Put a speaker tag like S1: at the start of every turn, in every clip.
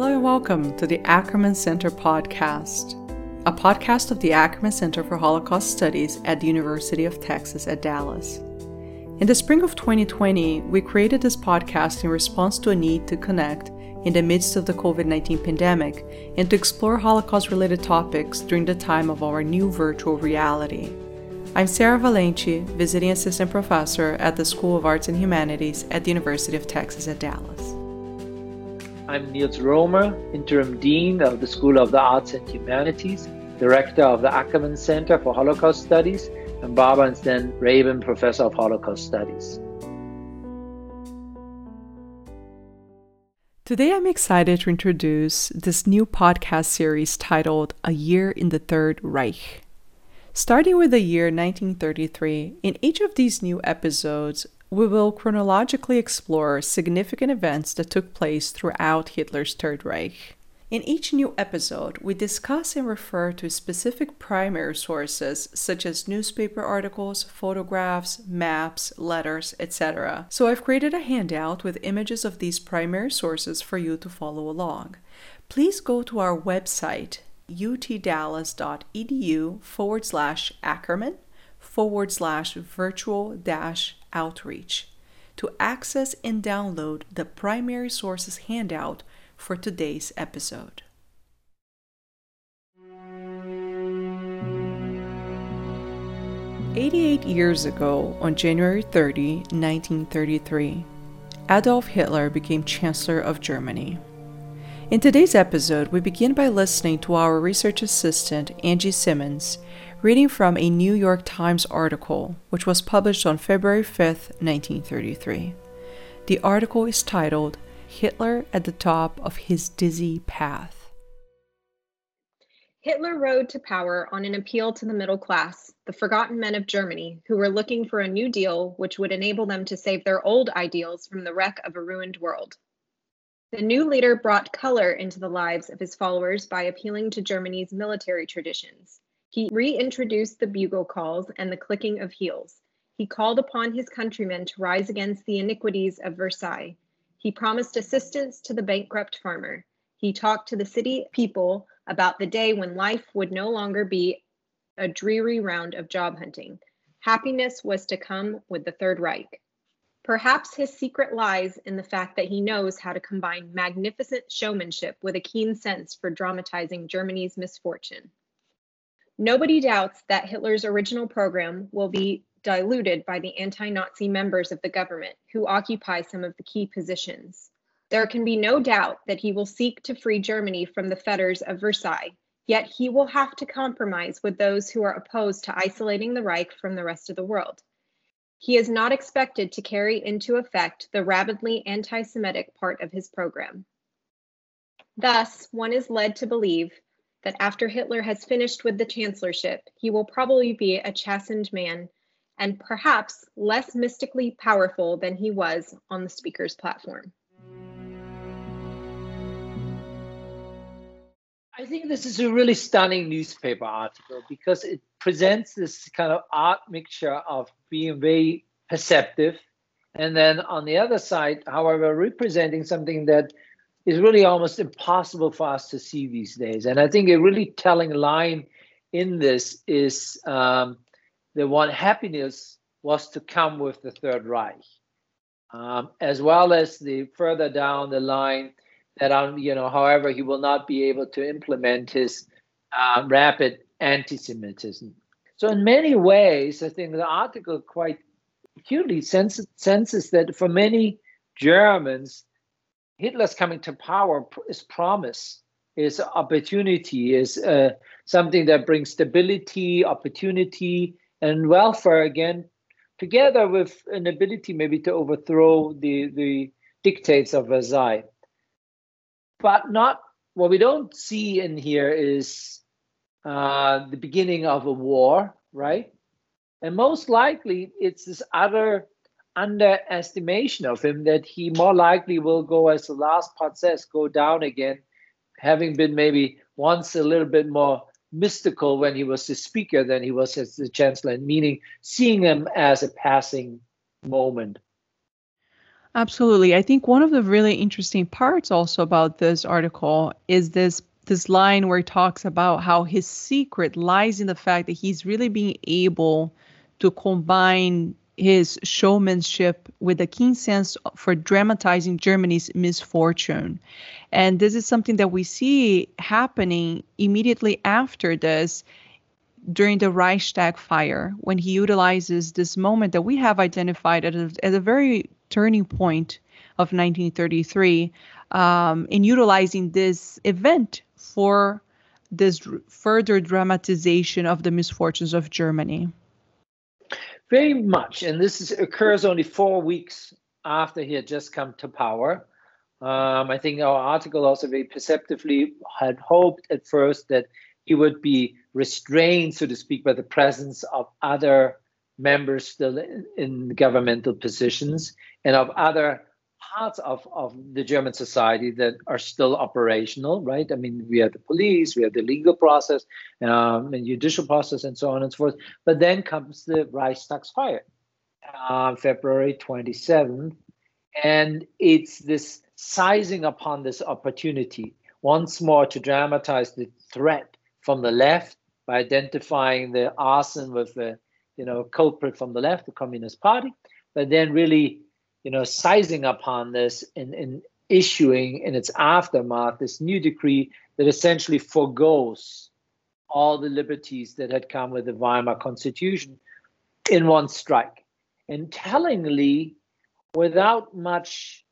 S1: Hello and welcome to the Ackerman Center podcast, a podcast of the Ackerman Center for Holocaust Studies at the University of Texas at Dallas. In the spring of 2020, we created this podcast in response to a need to connect in the midst of the COVID 19 pandemic and to explore Holocaust related topics during the time of our new virtual reality. I'm Sarah Valente, visiting assistant professor at the School of Arts and Humanities at the University of Texas at Dallas.
S2: I'm Nils Roemer, interim dean of the School of the Arts and Humanities, director of the Ackerman Center for Holocaust Studies, and Barbara and Stan Rabin, professor of Holocaust Studies.
S1: Today, I'm excited to introduce this new podcast series titled A Year in the Third Reich. Starting with the year 1933, in each of these new episodes, we will chronologically explore significant events that took place throughout Hitler's Third Reich. In each new episode, we discuss and refer to specific primary sources such as newspaper articles, photographs, maps, letters, etc. So I've created a handout with images of these primary sources for you to follow along. Please go to our website, utdallas.edu forward slash Ackerman forward slash virtual dash outreach to access and download the primary sources handout for today's episode. Eighty-eight years ago, on January 30, 1933, Adolf Hitler became Chancellor of Germany. In today's episode, we begin by listening to our research assistant, Angie Simmons, reading from a New York Times article, which was published on February 5, 1933. The article is titled Hitler at the Top of His Dizzy Path.
S3: Hitler rode to power on an appeal to the middle class, the forgotten men of Germany, who were looking for a new deal which would enable them to save their old ideals from the wreck of a ruined world. The new leader brought color into the lives of his followers by appealing to Germany's military traditions. He reintroduced the bugle calls and the clicking of heels. He called upon his countrymen to rise against the iniquities of Versailles. He promised assistance to the bankrupt farmer. He talked to the city people about the day when life would no longer be a dreary round of job hunting. Happiness was to come with the Third Reich. Perhaps his secret lies in the fact that he knows how to combine magnificent showmanship with a keen sense for dramatizing Germany's misfortune. Nobody doubts that Hitler's original program will be diluted by the anti Nazi members of the government who occupy some of the key positions. There can be no doubt that he will seek to free Germany from the fetters of Versailles, yet he will have to compromise with those who are opposed to isolating the Reich from the rest of the world. He is not expected to carry into effect the rabidly anti Semitic part of his program. Thus, one is led to believe that after Hitler has finished with the chancellorship, he will probably be a chastened man and perhaps less mystically powerful than he was on the speaker's platform.
S2: I think this is a really stunning newspaper article because it presents this kind of art mixture of being very perceptive and then on the other side, however, representing something that is really almost impossible for us to see these days. And I think a really telling line in this is um, the one happiness was to come with the Third Reich, um, as well as the further down the line that um, you know, however, he will not be able to implement his uh, rapid anti-Semitism. So in many ways, I think the article quite acutely senses, senses that for many Germans, Hitler's coming to power is promise, is opportunity, is uh, something that brings stability, opportunity, and welfare again, together with an ability maybe to overthrow the, the dictates of Versailles but not what we don't see in here is uh, the beginning of a war, right? And most likely it's this other underestimation of him that he more likely will go, as the last part says, go down again, having been maybe once a little bit more mystical when he was the speaker than he was as the chancellor, meaning seeing him as a passing moment.
S1: Absolutely. I think one of the really interesting parts also about this article is this this line where he talks about how his secret lies in the fact that he's really being able to combine his showmanship with a keen sense for dramatizing Germany's misfortune. And this is something that we see happening immediately after this during the Reichstag fire, when he utilizes this moment that we have identified as a, as a very turning point of 1933 um, in utilizing this event for this further dramatization of the misfortunes of Germany.
S2: Very much. And this is, occurs only four weeks after he had just come to power. Um, I think our article also very perceptively had hoped at first that he would be restrained, so to speak, by the presence of other members still in, in governmental positions and of other parts of, of the German society that are still operational, right? I mean, we have the police, we have the legal process, um, and judicial process, and so on and so forth. But then comes the Reichstag's fire, uh, February 27th, and it's this sizing upon this opportunity once more to dramatize the threat from the left by identifying the arson with the you know culprit from the left, the Communist Party, but then really you know, sizing upon this and, and issuing in its aftermath this new decree that essentially forgoes all the liberties that had come with the Weimar Constitution in one strike. And tellingly, without much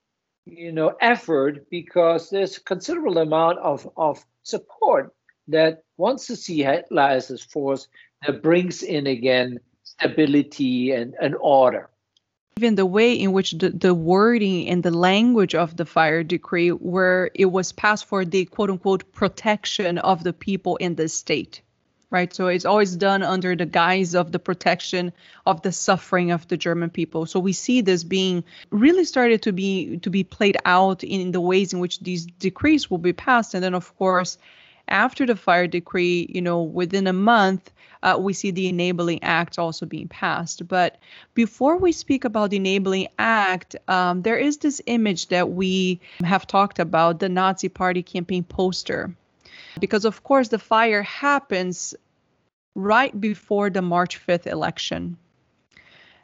S2: you know effort because there's a considerable amount of, of support that wants to see Hitler as a force that brings in again stability and, and order
S1: even the way in which the, the wording and the language of the fire decree where it was passed for the quote unquote protection of the people in the state right? So it's always done under the guise of the protection of the suffering of the german people. So we see this being really started to be to be played out in the ways in which these decrees will be passed. And then of course after the fire decree, you know, within a month, uh, we see the Enabling Act also being passed. But before we speak about the Enabling Act, um, there is this image that we have talked about the Nazi Party campaign poster. Because, of course, the fire happens right before the March 5th election.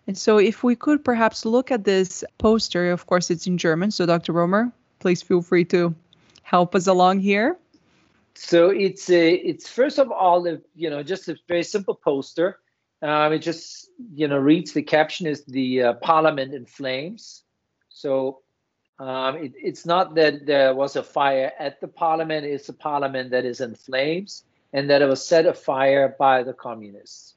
S1: And so, if we could perhaps look at this poster, of course, it's in German. So, Dr. Roemer, please feel free to help us along here
S2: so it's a it's first of all a, you know just a very simple poster. Um, it just you know reads the caption is the uh, parliament in flames. So um, it, it's not that there was a fire at the parliament it's a parliament that is in flames and that it was set afire by the communists.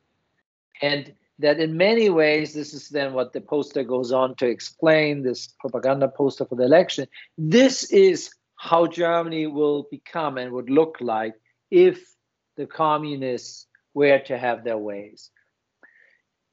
S2: And that in many ways this is then what the poster goes on to explain this propaganda poster for the election. This is how Germany will become and would look like if the communists were to have their ways.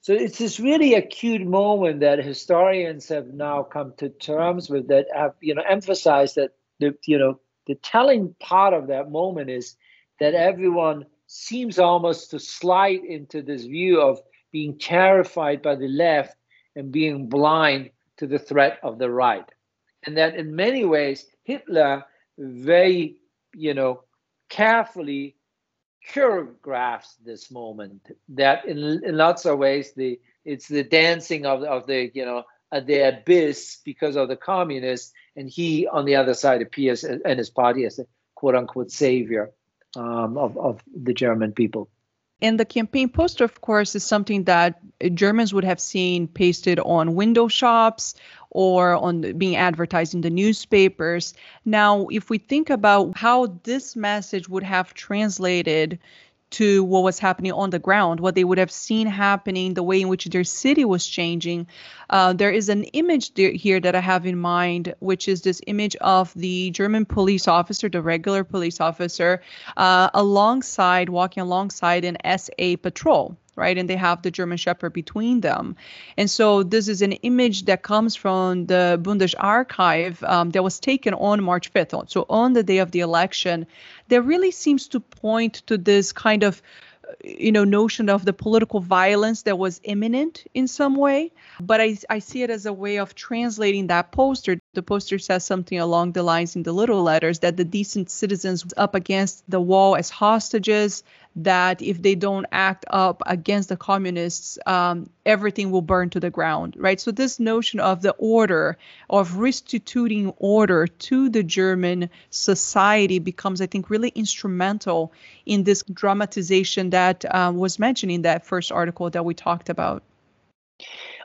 S2: So it's this really acute moment that historians have now come to terms with that have you know emphasized that the you know the telling part of that moment is that everyone seems almost to slide into this view of being terrified by the left and being blind to the threat of the right. And that in many ways Hitler very, you know, carefully choreographs this moment. That in, in lots of ways, the it's the dancing of, of the, you know, at the abyss because of the communists, and he on the other side appears and his party as a quote unquote savior um, of, of the German people.
S1: And the campaign poster, of course, is something that Germans would have seen pasted on window shops or on being advertised in the newspapers. Now, if we think about how this message would have translated to what was happening on the ground, what they would have seen happening, the way in which their city was changing. Uh, there is an image here that I have in mind, which is this image of the German police officer, the regular police officer, uh, alongside, walking alongside an SA patrol right? And they have the German Shepherd between them. And so this is an image that comes from the Bundesarchiv um, that was taken on March 5th. So on the day of the election, that really seems to point to this kind of you know notion of the political violence that was imminent in some way but I, I see it as a way of translating that poster the poster says something along the lines in the little letters that the decent citizens up against the wall as hostages that if they don't act up against the communists, um, everything will burn to the ground, right? So this notion of the order, of restituting order to the German society becomes, I think, really instrumental in this dramatization that uh, was mentioned in that first article that we talked about.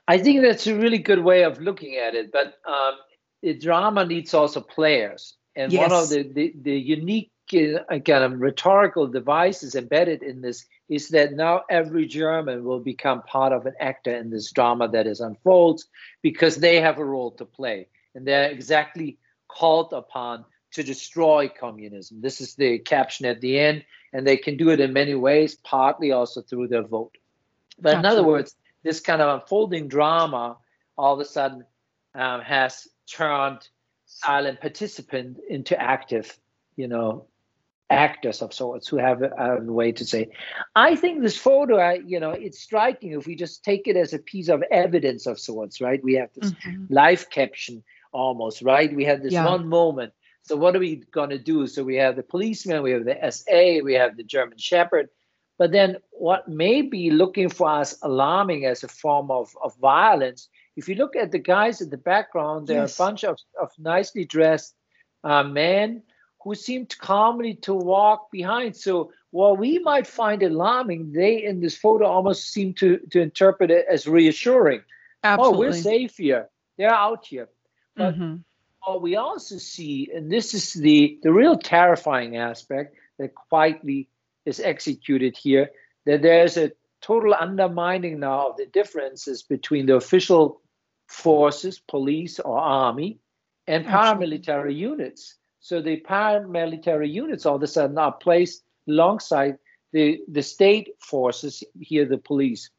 S2: I think that's a really good way of looking at it, but um, the drama needs also players. And yes. one of the, the, the unique kind of rhetorical devices embedded in this is that now every German will become part of an actor in this drama that is unfolds because they have a role to play and they're exactly called upon to destroy communism. This is the caption at the end, and they can do it in many ways, partly also through their vote. But Absolutely. in other words, this kind of unfolding drama all of a sudden um, has turned silent participant into active, you know, actors of sorts who have a, a, way to say. I think this photo, I, you know, it's striking if we just take it as a piece of evidence of sorts, right? We have this mm-hmm. live caption almost, right? We have this yeah. one moment. So what are we going to do? So we have the policeman, we have the SA, we have the German Shepherd. But then what may be looking for us alarming as a form of, of violence, if you look at the guys in the background, yes. are a bunch of, of nicely dressed uh, men who seemed calmly to walk behind. So while we might find it alarming, they in this photo almost seem to, to interpret it as reassuring.
S1: Absolutely.
S2: Oh, we're safe here. They're out here. But mm-hmm. what we also see, and this is the, the real terrifying aspect that quietly is executed here, that there's a total undermining now of the differences between the official forces, police or army, and paramilitary Absolutely. units. So the paramilitary units all of a sudden are placed alongside the, the state forces, here the police.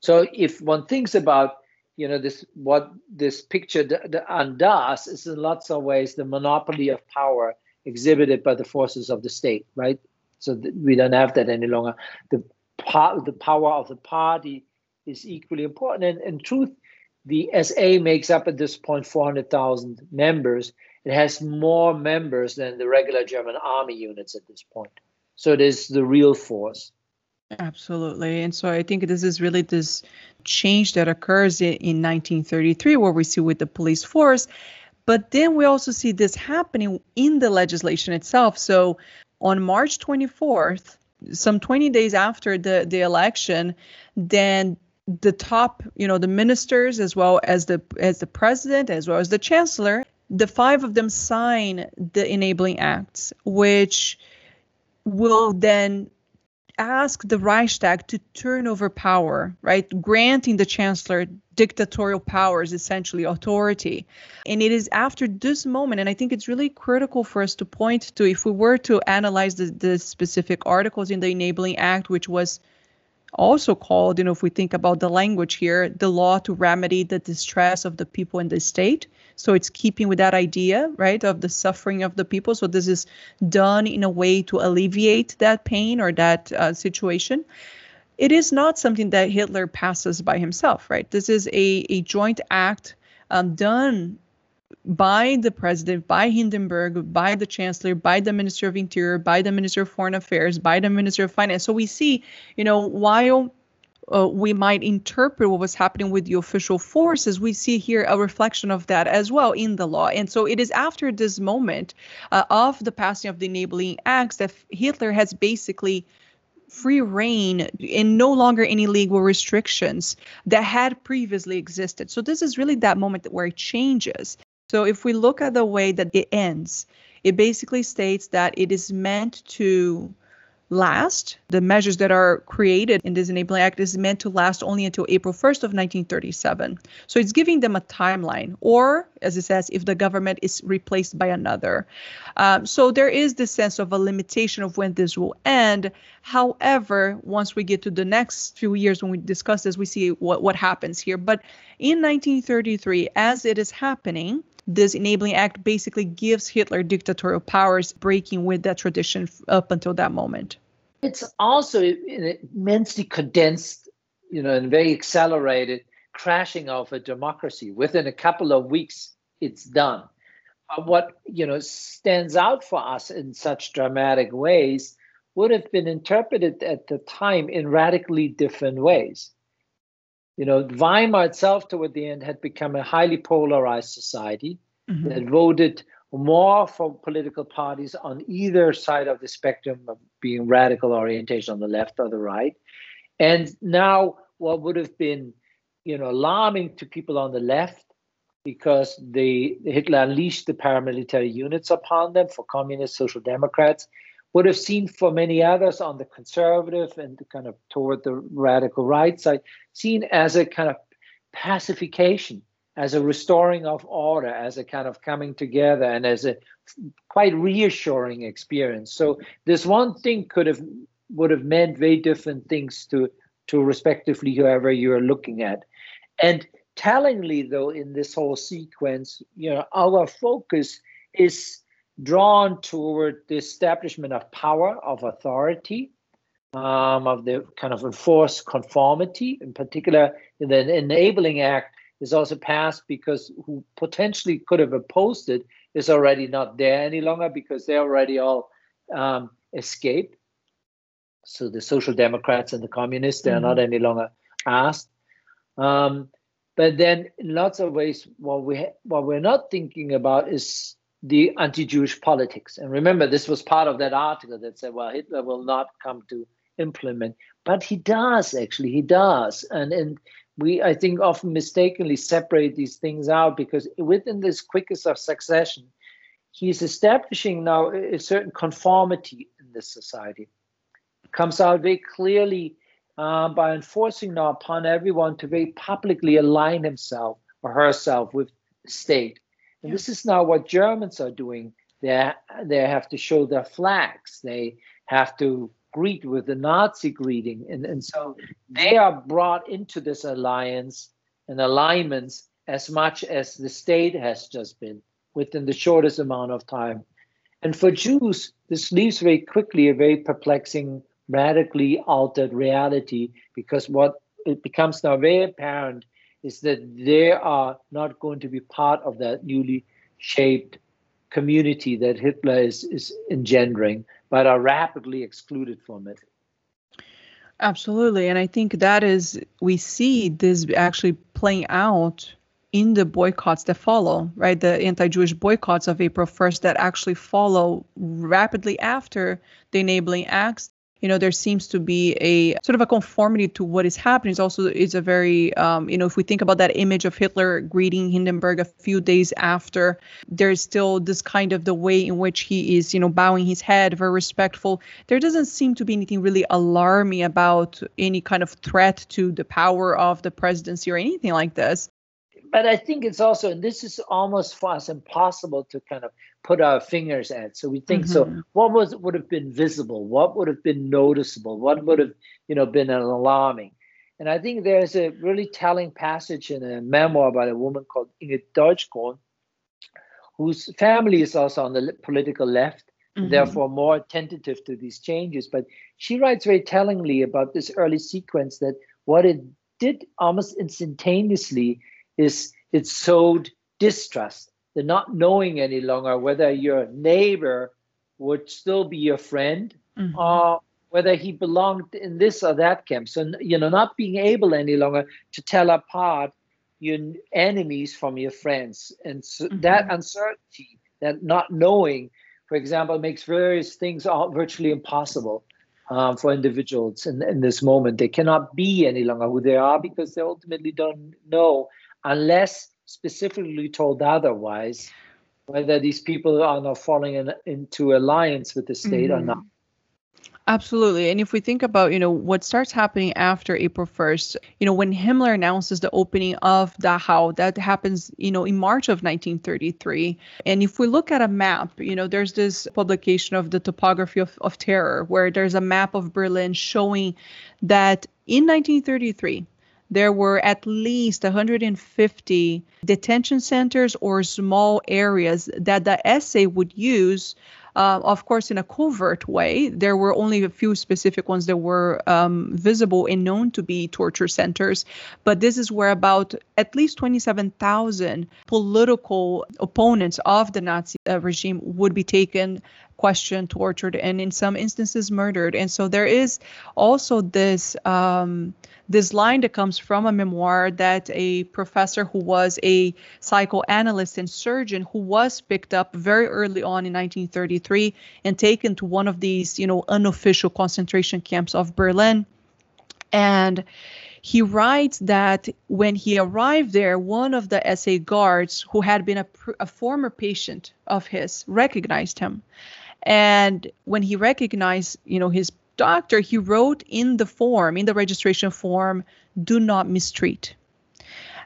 S2: So if one thinks about you know this what this picture undoes is in lots of ways the monopoly of power exhibited by the forces of the state, right? So we don't have that any longer. The the power of the party is equally important. And in truth, the SA makes up at this point 400,000 members. It has more members than the regular German army units at this point. So it is the real force.
S1: Absolutely. And so I think this is really this change that occurs in, in 1933, where we see with the police force. But then we also see this happening in the legislation itself. So on March 24th, some 20 days after the, the election, then the top, you know, the ministers as well as the as the president as well as the chancellor the five of them sign the enabling acts, which will then ask the Reichstag to turn over power, right? Granting the chancellor dictatorial powers, essentially authority. And it is after this moment, and I think it's really critical for us to point to if we were to analyze the, the specific articles in the Enabling Act, which was also called, you know, if we think about the language here, the law to remedy the distress of the people in the state. So it's keeping with that idea, right, of the suffering of the people. So this is done in a way to alleviate that pain or that uh, situation. It is not something that Hitler passes by himself, right? This is a, a joint act um, done by the president, by Hindenburg, by the chancellor, by the minister of interior, by the minister of foreign affairs, by the minister of finance. So we see, you know, while uh, we might interpret what was happening with the official forces, we see here a reflection of that as well in the law. And so it is after this moment uh, of the passing of the enabling acts that Hitler has basically free reign and no longer any legal restrictions that had previously existed. So this is really that moment where it changes. So if we look at the way that it ends, it basically states that it is meant to last. The measures that are created in this Enabling Act is meant to last only until April 1st of 1937. So it's giving them a timeline, or as it says, if the government is replaced by another. Um, so there is this sense of a limitation of when this will end. However, once we get to the next few years when we discuss this, we see what, what happens here. But in 1933, as it is happening, this enabling act basically gives Hitler dictatorial powers, breaking with that tradition up until that moment.
S2: it's also immensely condensed, you know, and very accelerated crashing of a democracy. Within a couple of weeks, it's done. Uh, what you know stands out for us in such dramatic ways would have been interpreted at the time in radically different ways. You know, Weimar itself, toward the end, had become a highly polarized society mm-hmm. that voted more for political parties on either side of the spectrum of being radical orientation on the left or the right. And now, what would have been, you know, alarming to people on the left because they Hitler unleashed the paramilitary units upon them for communist social democrats would have seen for many others on the conservative and kind of toward the radical right side seen as a kind of pacification as a restoring of order, as a kind of coming together, and as a quite reassuring experience. So this one thing could have would have meant very different things to to respectively whoever you're looking at. And tellingly, though, in this whole sequence, you know, our focus is drawn toward the establishment of power, of authority, um, of the kind of enforced conformity, in particular the Enabling Act is also passed because who potentially could have opposed it is already not there any longer because they already all um, escaped. So the Social Democrats and the Communists, they are mm-hmm. not any longer asked. Um, but then, in lots of ways, what we ha- what we're not thinking about is the anti-Jewish politics. And remember, this was part of that article that said, well, Hitler will not come to implement, but he does actually. He does, and and we I think often mistakenly separate these things out because within this quickest of succession, he's establishing now a certain conformity in this society. Comes out very clearly uh, by enforcing now upon everyone to very publicly align himself or herself with the state. And this is now what Germans are doing. They, they have to show their flags. They have to greet with the Nazi greeting. And, and so they are brought into this alliance and alignments as much as the state has just been within the shortest amount of time. And for Jews, this leaves very quickly a very perplexing, radically altered reality because what it becomes now very apparent is that they are not going to be part of that newly shaped community that Hitler is, is engendering but are rapidly excluded from it.
S1: Absolutely. And I think that is, we see this actually playing out in the boycotts that follow, right? The anti Jewish boycotts of April 1st that actually follow rapidly after the enabling acts you know there seems to be a sort of a conformity to what is happening. It's also is a very um, you know if we think about that image of hitler greeting hindenburg a few days after there's still this kind of the way in which he is you know bowing his head very respectful. There doesn't seem to be anything really alarming about any kind of threat to the power of the presidency or anything like this
S2: but I think it's also, and this is almost for us impossible to kind of put our fingers at. So we think, mm-hmm. so what was would have been visible? What would have been noticeable? What would have, you know, been alarming? And I think there's a really telling passage in a memoir by a woman called Inge Deutschkron, whose family is also on the political left, mm-hmm. therefore more tentative to these changes. But she writes very tellingly about this early sequence that what it did almost instantaneously is it sowed distrust, the not knowing any longer whether your neighbor would still be your friend mm-hmm. or whether he belonged in this or that camp. So, you know, not being able any longer to tell apart your enemies from your friends. And so mm-hmm. that uncertainty, that not knowing, for example, makes various things all virtually impossible. Um, for individuals in, in this moment. They cannot be any longer who they are because they ultimately don't know unless specifically told otherwise, whether these people are now falling in, into alliance with the state mm-hmm. or not.
S1: Absolutely. And if we think about, you know, what starts happening after April 1st, you know, when Himmler announces the opening of Dachau, that happens, you know, in March of 1933. And if we look at a map, you know, there's this publication of the topography of, of terror, where there's a map of Berlin showing that in 1933, there were at least 150 detention centers or small areas that the SA would use uh, of course, in a covert way. There were only a few specific ones that were um, visible and known to be torture centers. But this is where about at least 27,000 political opponents of the Nazi uh, regime would be taken questioned, tortured, and in some instances murdered. And so there is also this um, this line that comes from a memoir that a professor who was a psychoanalyst and surgeon who was picked up very early on in 1933 and taken to one of these, you know, unofficial concentration camps of Berlin. And he writes that when he arrived there, one of the SA guards who had been a, a former patient of his recognized him and when he recognized, you know, his doctor, he wrote in the form, in the registration form, do not mistreat.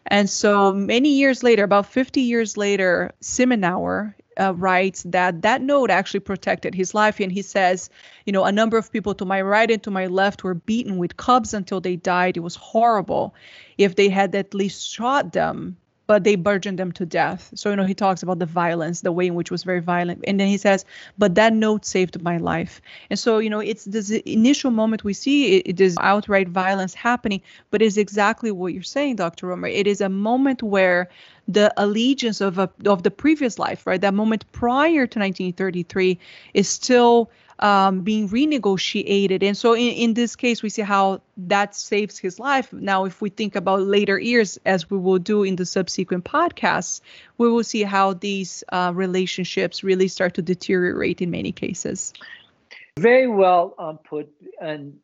S1: And so many years later, about 50 years later, Simenauer uh, writes that that note actually protected his life. And he says, you know, a number of people to my right and to my left were beaten with clubs until they died. It was horrible. If they had at least shot them, but they burdened them to death. So, you know, he talks about the violence, the way in which was very violent. And then he says, but that note saved my life. And so, you know, it's this initial moment we see it, it is outright violence happening, but it's exactly what you're saying, Dr. Roemer. It is a moment where the allegiance of a, of the previous life, right? That moment prior to 1933 is still um, being renegotiated. And so in, in this case, we see how that saves his life. Now, if we think about later years, as we will do in the subsequent podcasts, we will see how these uh, relationships really start to deteriorate in many cases.
S2: Very well um, put. And,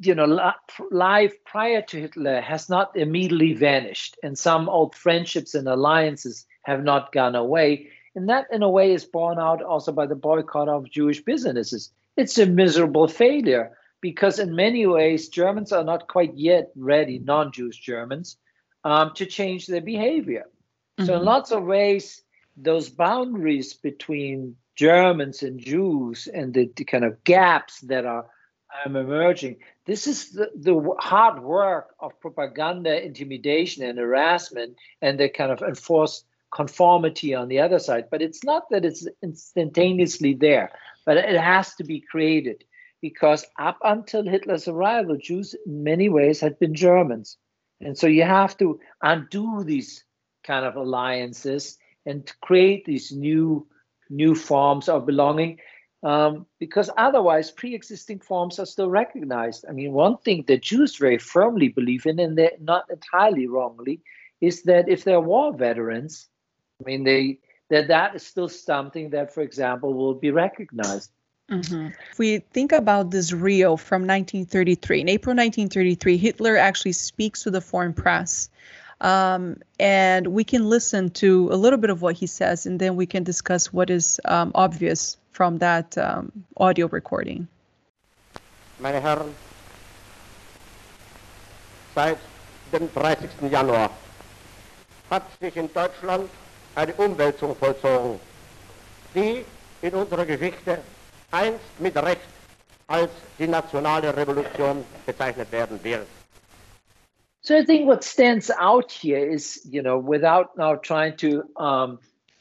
S2: you know, life prior to Hitler has not immediately vanished, and some old friendships and alliances have not gone away. And that, in a way, is borne out also by the boycott of Jewish businesses. It's a miserable failure because, in many ways, Germans are not quite yet ready, non Jewish Germans, um, to change their behavior. Mm-hmm. So, in mm-hmm. lots of ways, those boundaries between Germans and Jews and the, the kind of gaps that are um, emerging. This is the, the hard work of propaganda, intimidation, and harassment, and the kind of enforced conformity on the other side. But it's not that it's instantaneously there, but it has to be created because up until Hitler's arrival, Jews in many ways had been Germans. And so you have to undo these kind of alliances and create these new new forms of belonging um, because otherwise pre-existing forms are still recognized. I mean, one thing that Jews very firmly believe in, and they're not entirely wrongly, is that if they're war veterans, I mean, they that that is still something that, for example, will be recognized.
S1: Mm-hmm. If we think about this Rio from 1933, in April 1933, Hitler actually speaks to the foreign press. Um, and we can listen to a little bit of what he says, and then we can discuss what is um, obvious from that um, audio recording.
S4: Meine Herren, seit dem 30. Januar hat sich in Deutschland eine Umwälzung vollzogen, die in unserer Geschichte einst mit Recht als die nationale Revolution bezeichnet werden wird.
S2: So I think what stands out here is, you know, without now trying to um,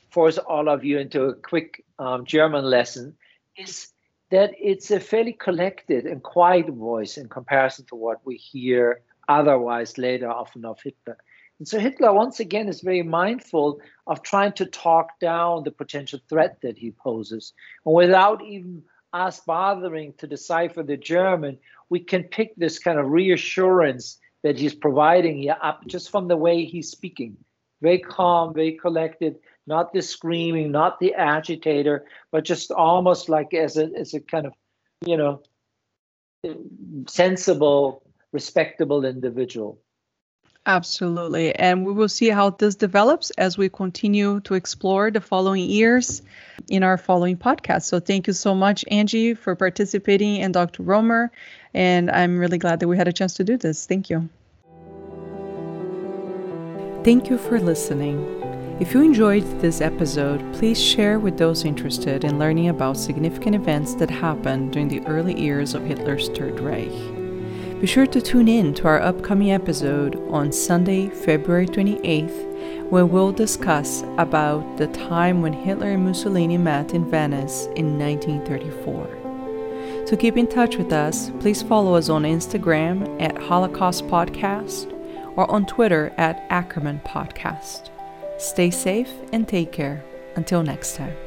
S2: force all of you into a quick um, German lesson, is that it's a fairly collected and quiet voice in comparison to what we hear otherwise later often of Hitler. And so Hitler, once again, is very mindful of trying to talk down the potential threat that he poses. And without even us bothering to decipher the German, we can pick this kind of reassurance that he's providing here up just from the way he's speaking. Very calm, very collected, not the screaming, not the agitator, but just almost like as a, as a kind of, you know, sensible, respectable individual.
S1: Absolutely. And we will see how this develops as we continue to explore the following years in our following podcast. So thank you so much, Angie, for participating and Dr. Roemer. And I'm really glad that we had a chance to do this. Thank you.
S5: Thank you for listening. If you enjoyed this episode, please share with those interested in learning about significant events that happened during the early years of Hitler's Third Reich. Be sure to tune in to our upcoming episode on Sunday, February 28th,
S1: where we'll discuss about the time when Hitler and Mussolini met in Venice in 1934. To keep in touch with us, please follow us on Instagram at Holocaust Podcast or on Twitter at Ackerman Podcast. Stay safe and take care. Until next time.